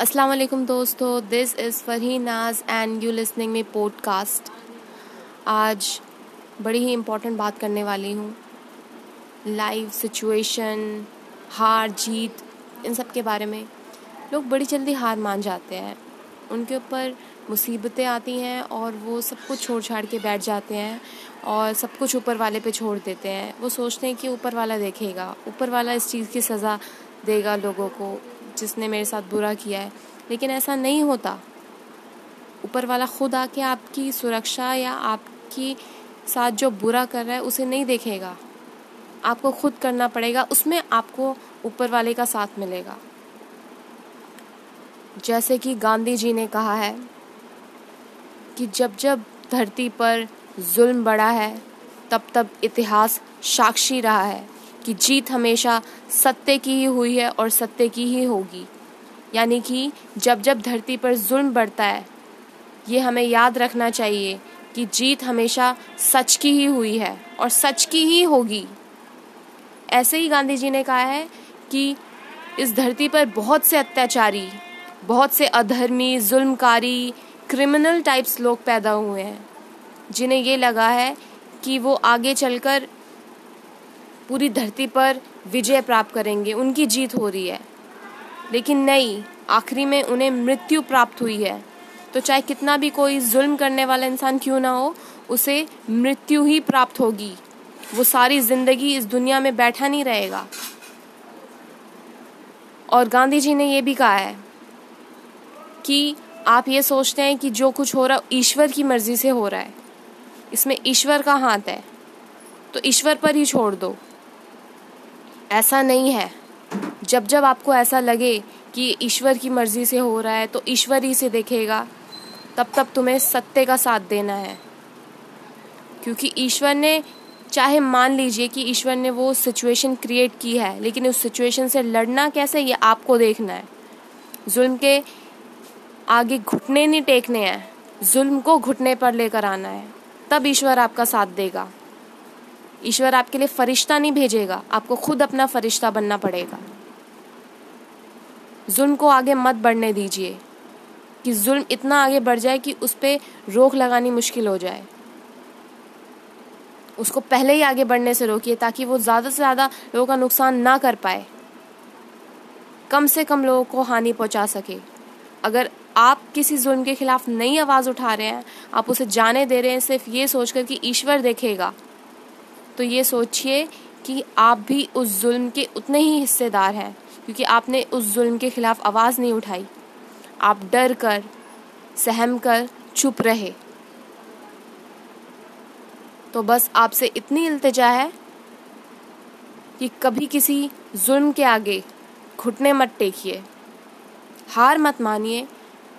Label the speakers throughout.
Speaker 1: अस्सलाम वालेकुम दोस्तों this is Farhi Naz and you listening me podcast आज बड़ी ही इम्पोर्टेंट बात करने वाली हूँ। लाइफ सिचुएशन हार जीत, इन सब के बारे में। लोग बड़ी जल्दी हार मान जाते हैं। उनके ऊपर मुसीबतें आती हैं और वो सब कुछ छोड़ छाड़ के बैठ जाते हैं और सब कुछ ऊपर वाले पे छोड़ देते हैं। वो सोचते हैं कि ऊपर वाला देखेगा, ऊपर वाला इस चीज़ की सज़ा देगा लोगों को। जिसने मेरे साथ बुरा किया है। लेकिन ऐसा नहीं होता। ऊपर वाला खुद आके आपकी सुरक्षा या आपकी साथ जो बुरा कर रहा है, उसे नहीं देखेगा। आपको खुद करना पड़ेगा। उसमें आपको ऊपर वाले का साथ मिलेगा। जैसे कि गांधी जी ने कहा है कि जब जब धरती पर जुल्म बढ़ा है, तब तब इतिहास साक्षी रहा है। कि जीत हमेशा सत्य की ही हुई है और सत्य की ही होगी। यानी कि जब जब धरती पर जुल्म बढ़ता है, ये हमें याद रखना चाहिए कि जीत हमेशा सच की ही हुई है और सच की ही होगी। ऐसे ही गांधी जी ने कहा है कि इस धरती पर बहुत से अत्याचारी, बहुत से अधर्मी, जुल्मकारी क्रिमिनल टाइप्स लोग पैदा हुए हैं, जिन्हें ये लगा है कि वो आगे चलकर पूरी धरती पर विजय प्राप्त करेंगे, उनकी जीत हो रही है। लेकिन नहीं, आखिरी में उन्हें मृत्यु प्राप्त हुई है। तो चाहे कितना भी कोई जुल्म करने वाला इंसान क्यों ना हो, उसे मृत्यु ही प्राप्त होगी। वो सारी ज़िंदगी इस दुनिया में बैठा नहीं रहेगा। और गांधी जी ने ये भी कहा है कि आप ये सोचते हैं कि जो कुछ हो रहा है ईश्वर की मर्ज़ी से हो रहा है। इसमें ईश्वर का हाथ है। तो ईश्वर पर ही छोड़ दो। ऐसा नहीं है। जब जब आपको ऐसा लगे कि ईश्वर की मर्ज़ी से हो रहा है तो ईश्वर ही से देखेगा। तब तब तुम्हें सत्य का साथ देना है। क्योंकि ईश्वर ने, चाहे मान लीजिए कि ईश्वर ने वो सिचुएशन क्रिएट की है, लेकिन उस सिचुएशन से लड़ना कैसे, ये आपको देखना है। जुल्म के आगे घुटने नहीं टेकने हैं, जुल्म को घुटने पर लेकर आना है। तब ईश्वर आपका साथ देगा। ईश्वर आपके लिए फरिश्ता नहीं भेजेगा, आपको खुद अपना फरिश्ता बनना पड़ेगा। जुल्म को आगे मत बढ़ने दीजिए, कि जुल्म इतना आगे बढ़ जाए कि उस पर रोक लगानी मुश्किल हो जाए। उसको पहले ही आगे बढ़ने से रोकिए, ताकि वो ज़्यादा से ज़्यादा लोगों का नुकसान ना कर पाए। कम से कम लोगों को हानि पहुँचा सके। अगर आप किसी जुल्म के खिलाफ नई आवाज़ उठा रहे हैं, आप उसे जाने दे रहे हैं, सिर्फ़ ये सोचकर कि ईश्वर देखेगा तो ये सोचिए कि आप भी उस जुल्म के उतने ही हिस्सेदार हैं, क्योंकि आपने उस जुल्म के खिलाफ आवाज़ नहीं उठाई। आप डर कर, सहम कर, चुप रहे। तो बस आपसे इतनी इल्तजा है कि कभी किसी जुल्म के आगे घुटने मत टेकिए। हार मत मानिए।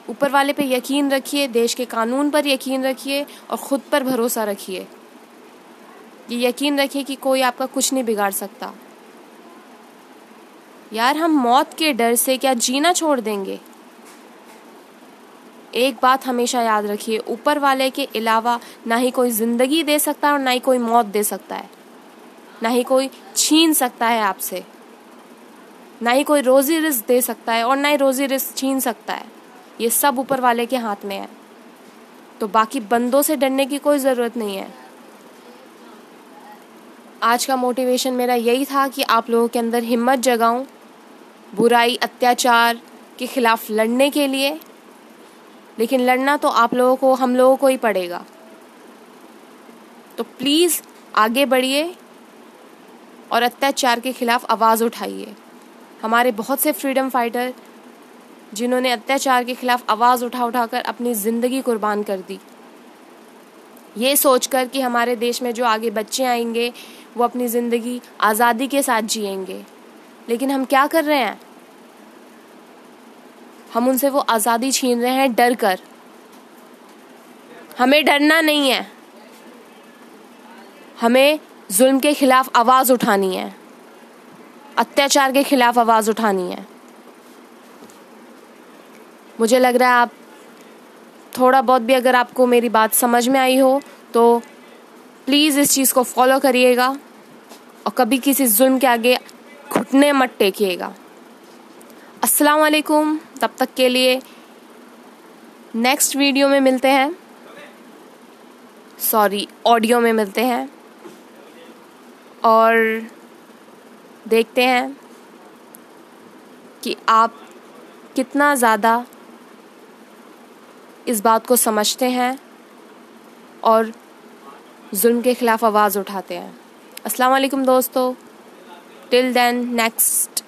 Speaker 1: ऊपर वाले पे यकीन रखिए, देश के कानून पर यकीन रखिए और ख़ुद पर भरोसा रखिए। ये यकीन रखिए कि कोई आपका कुछ नहीं बिगाड़ सकता। यार, हम मौत के डर से क्या जीना छोड़ देंगे? एक बात हमेशा याद रखिए, ऊपर वाले के अलावा ना ही कोई ज़िंदगी दे सकता है और ना ही कोई मौत दे सकता है। ना ही कोई छीन सकता है आपसे। ना ही कोई रोज़ी रिस्क दे सकता है और ना ही रोज़ी रिस्क छीन सकता है। ये सब ऊपर वाले के हाथ में है। तो बाकी बंदों से डरने की कोई ज़रूरत नहीं है। आज का मोटिवेशन मेरा यही था कि आप लोगों के अंदर हिम्मत जगाऊं, बुराई, अत्याचार के खिलाफ लड़ने के लिए। लेकिन लड़ना तो आप लोगों को, हम लोगों को ही पड़ेगा। तो प्लीज़ आगे बढ़िए और अत्याचार के खिलाफ आवाज़ उठाइए। हमारे बहुत से फ्रीडम फाइटर जिन्होंने अत्याचार के खिलाफ आवाज़ उठा उठाकर अपनी ज़िंदगी कुर्बान कर दी। ये सोचकर कि हमारे देश में जो आगे बच्चे आएँगे वो अपनी ज़िंदगी आज़ादी के साथ जिएँगे। लेकिन हम क्या कर रहे हैं? हम उनसे वो आज़ादी छीन रहे हैं डर कर। हमें डरना नहीं है। हमें जुल्म के खिलाफ आवाज़ उठानी है। अत्याचार के खिलाफ आवाज़ उठानी है। मुझे लग रहा है आप थोड़ा बहुत भी अगर आपको मेरी बात समझ में आई हो तो प्लीज़ इस चीज़ को फॉलो करिएगा और कभी किसी जुल्म के आगे घुटने मत टेकिएगा। अस्सलाम वालेकुम तब तक के लिए नेक्स्ट वीडियो में मिलते हैं। सॉरी ऑडियो में मिलते हैं। और देखते हैं कि आप कितना ज़्यादा इस बात को समझते हैं और जुल्म के ख़िलाफ़ आवाज़ उठाते हैं। अस्सलाम वालेकुम दोस्तों। Till then next